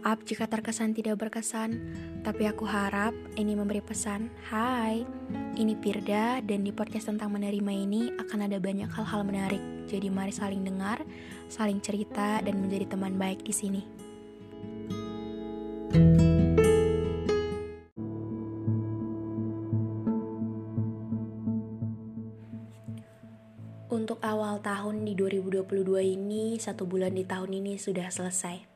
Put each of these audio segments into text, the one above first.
Maaf jika terkesan tidak berkesan, tapi aku harap ini memberi pesan. Hai, ini Pirda dan di podcast tentang menerima ini akan ada banyak hal-hal menarik. Jadi mari saling dengar, saling cerita dan menjadi teman baik di sini. Untuk awal tahun di 2022 ini, satu bulan di tahun ini sudah selesai.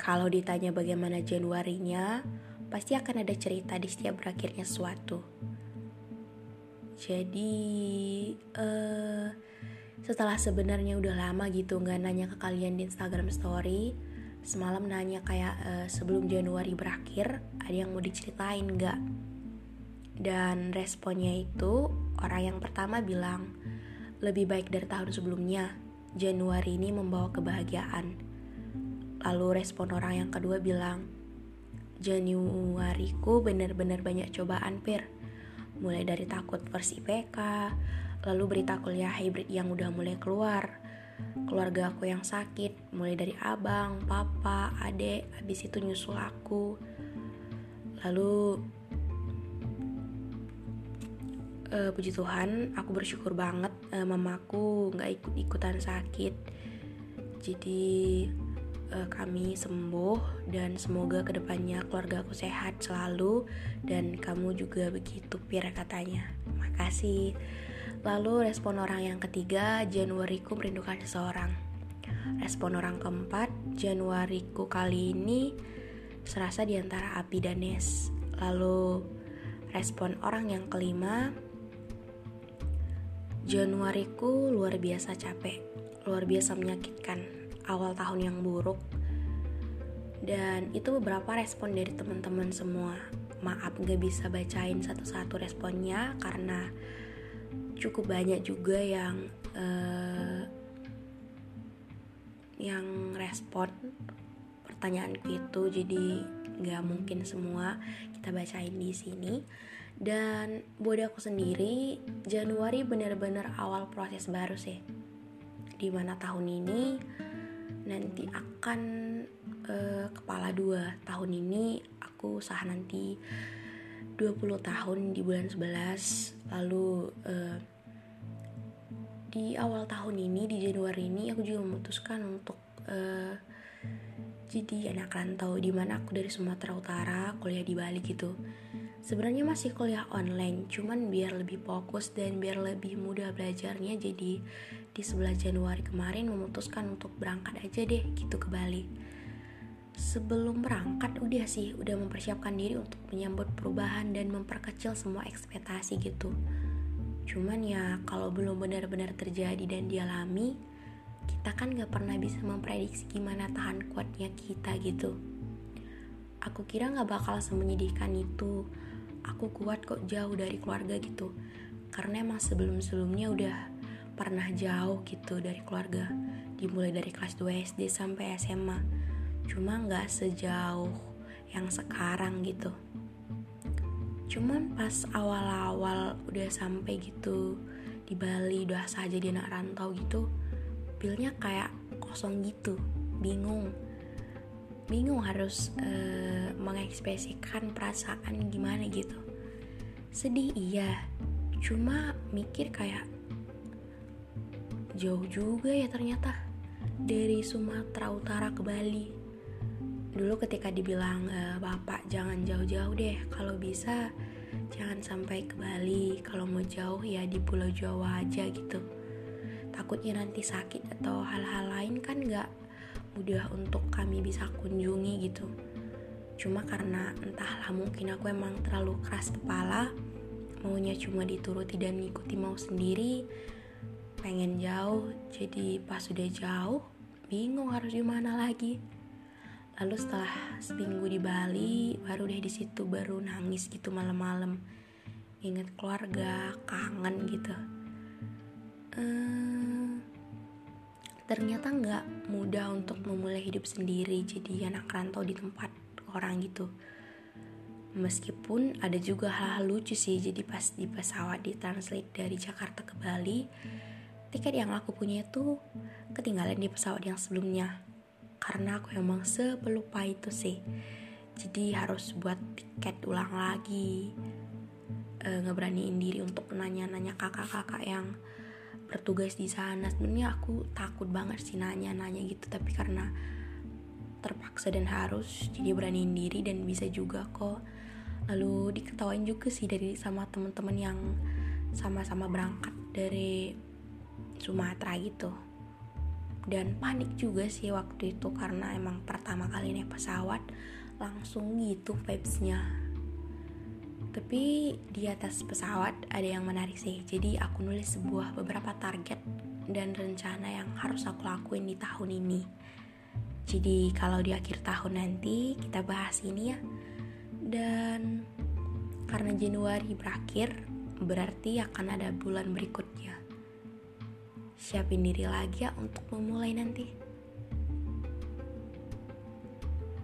Kalau ditanya bagaimana Januarinya, pasti akan ada cerita di setiap berakhirnya sesuatu. Jadi, uh, setelah sebenarnya udah lama gitu nggak nanya ke kalian di Instagram Story, semalam nanya kayak uh, sebelum Januari berakhir, ada yang mau diceritain nggak? Dan responnya itu orang yang pertama bilang lebih baik dari tahun sebelumnya. Januari ini membawa kebahagiaan Lalu respon orang yang kedua bilang, Januariku benar-benar banyak cobaan, Pir. Mulai dari takut versi PK, lalu berita kuliah hybrid yang udah mulai keluar, keluarga aku yang sakit, mulai dari abang, papa, adek, habis itu nyusul aku. Lalu uh, puji Tuhan, aku bersyukur banget uh, mamaku nggak ikut-ikutan sakit. Jadi uh, kami sembuh dan semoga ke depannya keluarga aku sehat selalu dan kamu juga begitu Pir katanya. Makasih. Lalu respon orang yang ketiga Januariku merindukan seseorang. Respon orang keempat Januariku kali ini serasa di antara api dan es. Lalu respon orang yang kelima Januariku luar biasa capek luar biasa menyakitkan awal tahun yang buruk. Dan itu beberapa respon dari teman-teman semua. Maaf gak bisa bacain satu-satu responnya karena cukup banyak juga yang uh, yang respon pertanyaanku itu. Jadi nggak mungkin semua kita bacain di sini. Dan buat aku sendiri Januari bener-bener awal proses baru sih. Di mana tahun ini nanti akan uh, kepala dua. Tahun ini aku sah nanti 20 tahun di bulan 11 lalu uh, di awal tahun ini di Januari ini aku juga memutuskan untuk uh, jadi anak rantau di mana aku dari Sumatera Utara kuliah di Bali gitu. Sebenarnya masih kuliah online cuman biar lebih fokus dan biar lebih mudah belajarnya jadi di 11 Januari kemarin memutuskan untuk berangkat aja deh gitu ke Bali. Sebelum berangkat udah sih udah mempersiapkan diri untuk menyambut perubahan dan memperkecil semua ekspektasi gitu. Cuman ya kalau belum benar-benar terjadi dan dialami kita kan gak pernah bisa memprediksi gimana tahan kuatnya kita gitu. Aku kira gak bakal semenyedihkan itu. Aku kuat kok jauh dari keluarga gitu. Karena emang sebelum-sebelumnya udah pernah jauh gitu dari keluarga dimulai dari kelas 2 SD sampai SMA cuma nggak sejauh yang sekarang gitu. Cuman pas awal-awal udah sampai gitu di Bali udah saja di anak rantau gitu pilnya kayak kosong gitu bingung. Bingung harus uh, mengekspresikan perasaan gimana gitu. Sedih iya cuma mikir kayak jauh juga ya ternyata. Dari Sumatera Utara ke Bali. Dulu ketika dibilang e, bapak jangan jauh-jauh deh. Kalau bisa jangan sampai ke Bali. Kalau mau jauh ya di Pulau Jawa aja gitu. Takutnya nanti sakit atau hal-hal lain kan nggak mudah untuk kami bisa kunjungi gitu. Cuma karena entahlah mungkin aku emang terlalu keras kepala. Maunya cuma dituruti dan ngikuti mau sendiri pengen jauh jadi pas sudah jauh bingung harus gimana lagi. Lalu setelah seminggu di Bali baru deh di situ baru nangis gitu malam-malam. Inget keluarga kangen gitu. Uh, ternyata nggak mudah untuk memulai hidup sendiri jadi anak rantau di tempat orang gitu. Meskipun ada juga hal-hal lucu sih Jadi pas di pesawat di translate dari Jakarta ke Bali Tiket yang aku punya itu ketinggalan di pesawat yang sebelumnya. Karena aku emang sepelupa itu sih. Jadi harus buat tiket ulang lagi. E, Ngeberaniin diri untuk nanya-nanya kakak-kakak yang bertugas di sana. Sebenarnya aku takut banget sih nanya-nanya gitu. Tapi karena terpaksa dan harus jadi beraniin diri dan bisa juga kok. Lalu diketawain juga sih dari sama teman-teman yang sama-sama berangkat dari Sumatera gitu dan panik juga sih waktu itu karena emang pertama kali naik pesawat langsung gitu vibesnya tapi di atas pesawat ada yang menarik sih jadi aku nulis sebuah beberapa target dan rencana yang harus aku lakuin di tahun ini jadi kalau di akhir tahun nanti kita bahas ini ya. Dan karena Januari berakhir, berarti akan ada bulan berikutnya. Siapin diri lagi ya untuk memulai nanti.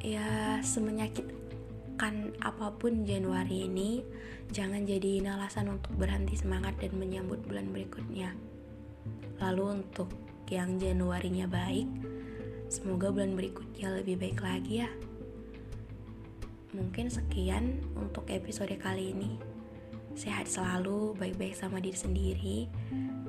Ya, semenyakitkan apa pun Januari ini, jangan jadi alasan untuk berhenti semangat dan menyambut bulan berikutnya. Lalu untuk yang Januarinya baik, Semoga bulan berikutnya lebih baik lagi ya. Mungkin sekian untuk episode kali ini. Sehat selalu, baik-baik sama diri sendiri.